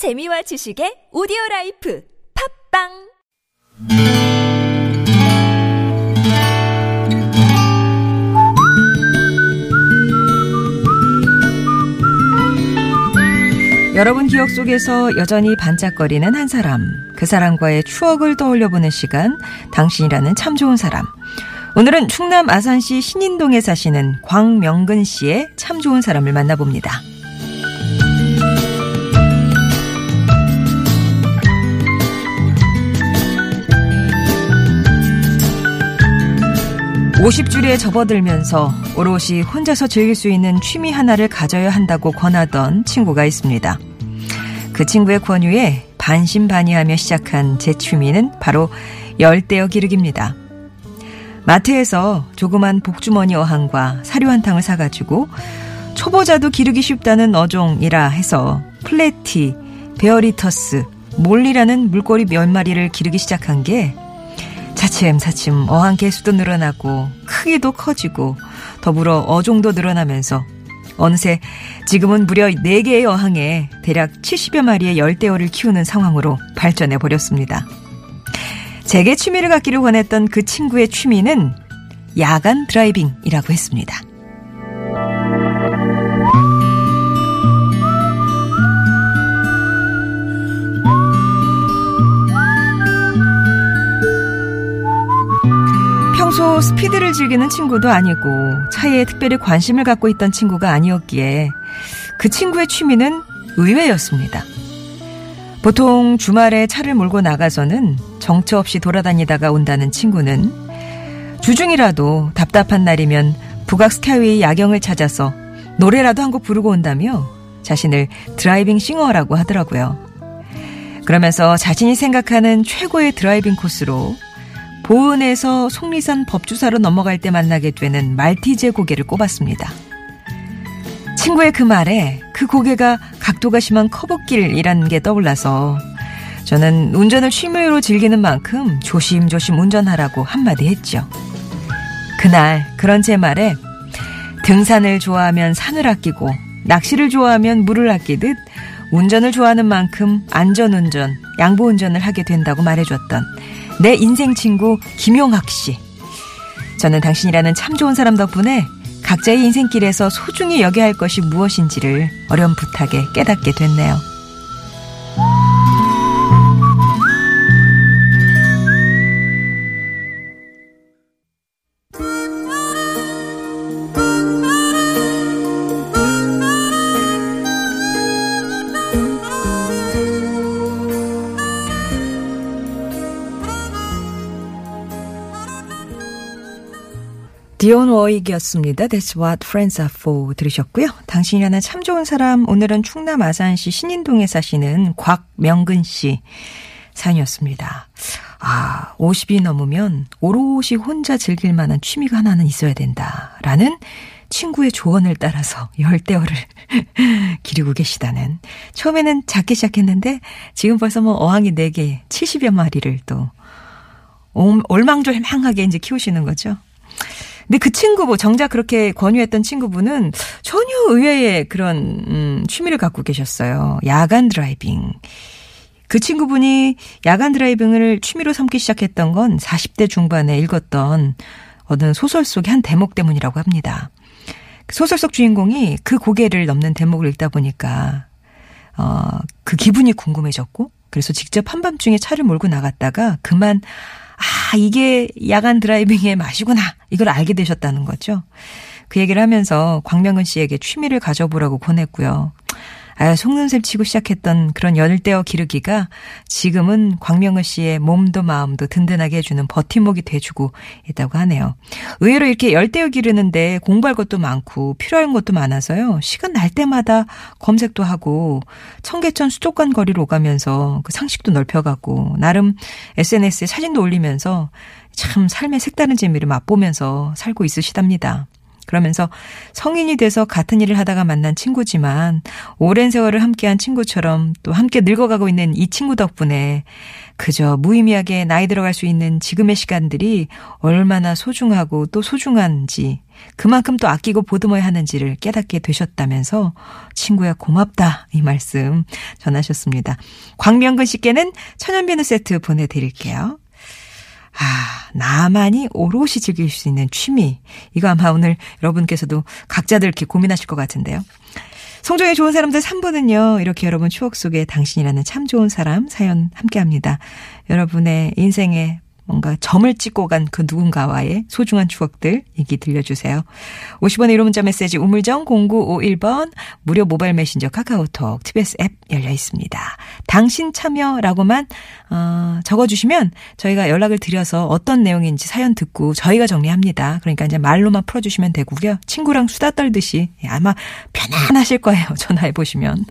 재미와 지식의 오디오 라이프 팟빵 여러분 기억 속에서 여전히 반짝거리는 한 사람, 그 사람과의 추억을 떠올려보는 시간, 당신이라는 참 좋은 사람. 오늘은 충남 아산시 신인동에 사시는 광명근 씨의 참 좋은 사람을 만나봅니다. 오십 줄에 접어들면서 오롯이 혼자서 즐길 수 있는 취미 하나를 가져야 한다고 권하던 친구가 있습니다. 그 친구의 권유에 반신반의하며 시작한 제 취미는 바로 열대어 기르기입니다. 마트에서 조그만 복주머니 어항과 사료 한 통을 사가지고 초보자도 기르기 쉽다는 어종이라 해서 플래티, 베어리터스, 몰리라는 물고기 몇 마리를 기르기 시작한 게 차츰차츰 어항 개수도 늘어나고 크기도 커지고 더불어 어종도 늘어나면서 어느새 지금은 무려 4개의 어항에 대략 70여 마리의 열대어를 키우는 상황으로 발전해 버렸습니다. 제게 취미를 갖기를 원했던 그 친구의 취미는 야간 드라이빙이라고 했습니다. 평소 스피드를 즐기는 친구도 아니고 차에 특별히 관심을 갖고 있던 친구가 아니었기에 그 친구의 취미는 의외였습니다. 보통 주말에 차를 몰고 나가서는 정처 없이 돌아다니다가 온다는 친구는 주중이라도 답답한 날이면 북악 스카이웨이 야경을 찾아서 노래라도 한 곡 부르고 온다며 자신을 driving singer라고 하더라고요. 그러면서 자신이 생각하는 최고의 driving 코스로 보은에서 속리산 법주사로 넘어갈 때 만나게 되는 말티제 고개를 꼽았습니다. 친구의 그 말에 그 고개가 각도가 심한 커브길이라는 게 떠올라서 저는 운전을 취미로 즐기는 만큼 조심조심 운전하라고 한마디 했죠. 그날 그런 제 말에 등산을 좋아하면 산을 아끼고 낚시를 좋아하면 물을 아끼듯 운전을 좋아하는 만큼 안전운전, 양보운전을 하게 된다고 말해줬던 내 인생 친구 김용학 씨. 저는 당신이라는 참 좋은 사람 덕분에 각자의 인생길에서 소중히 여겨야 할 것이 무엇인지를 어렴풋하게 깨닫게 됐네요. 디온 워익이었습니다. That's what friends are for 들으셨고요. 당신이라는 참 좋은 사람 오늘은 충남 아산시 신인동에 사시는 곽명근 씨 사연이었습니다. 아, 50이 넘으면 오롯이 혼자 즐길 만한 취미가 하나는 있어야 된다 라는 친구의 조언을 따라서 열대어를 기르고 계시다는. 처음에는 작게 시작했는데 지금 벌써 뭐 어항이 4개, 70여 마리를 또 올망졸망하게 이제 키우시는 거죠. 근데 그 친구, 뭐, 정작 그렇게 권유했던 친구분은 전혀 의외의 그런, 음, 취미를 갖고 계셨어요. 야간 driving. 그 친구분이 야간 driving을 취미로 삼기 시작했던 건 40대 중반에 읽었던 어느 소설 속의 한 대목 때문이라고 합니다. 소설 속 주인공이 그 고개를 넘는 대목을 읽다 보니까, 어, 그 기분이 궁금해졌고, 그래서 직접 한밤중에 차를 몰고 나갔다가 그만 아, 이게 야간 드라이빙의 맛이구나. 이걸 알게 되셨다는 거죠. 그 얘기를 하면서 광명은 씨에게 취미를 가져보라고 권했고요. 아, 속눈썹 치고 시작했던 그런 열대어 기르기가 지금은 광명은 씨의 몸도 마음도 든든하게 해주는 버팀목이 돼주고 있다고 하네요. 의외로 이렇게 열대어 기르는데 공부할 것도 많고 필요한 것도 많아서요. 시간 날 때마다 검색도 하고 청계천 수족관 거리로 오가면서 그 상식도 넓혀가고 나름 SNS에 사진도 올리면서 참 삶의 색다른 재미를 맛보면서 살고 있으시답니다. 그러면서 성인이 돼서 같은 일을 하다가 만난 친구지만 오랜 세월을 함께한 친구처럼 또 함께 늙어가고 있는 이 친구 덕분에 그저 무의미하게 나이 들어갈 수 있는 지금의 시간들이 얼마나 소중하고 또 소중한지 그만큼 또 아끼고 보듬어야 하는지를 깨닫게 되셨다면서 친구야 고맙다 이 말씀 전하셨습니다. 광명근 씨께는 천연비누 세트 보내드릴게요. 아, 나만이 오롯이 즐길 수 있는 취미. 이거 아마 오늘 여러분께서도 각자들 이렇게 고민하실 것 같은데요. 성종의 좋은 사람들 3부는요, 이렇게 여러분 추억 속에 당신이라는 참 좋은 사람 사연 함께 합니다. 여러분의 인생에 뭔가 점을 찍고 간 그 누군가와의 소중한 추억들 얘기 들려주세요. 50원의 1호 문자 메시지 우물정 0951번 무료 모바일 메신저 카카오톡 TBS 앱 열려 있습니다. 당신 참여라고만 어, 적어주시면 저희가 연락을 드려서 어떤 내용인지 사연 듣고 저희가 정리합니다. 그러니까 이제 말로만 풀어주시면 되고요. 친구랑 수다 떨듯이 아마 편안하실 거예요. 전화해 보시면.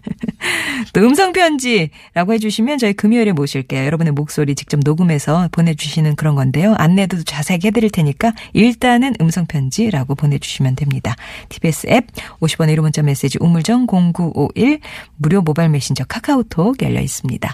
또 음성 편지라고 해주시면 저희 금요일에 모실게요. 여러분의 목소리 직접 녹음해서 보내주시 는 그런 건데요. 안내도 자세하게 해드릴 테니까 일단은 음성편지라고 보내주시면 됩니다. TBS 앱 50원의 1호 문자 메시지 우물정 0951 무료 모바일 메신저 카카오톡 열려 있습니다.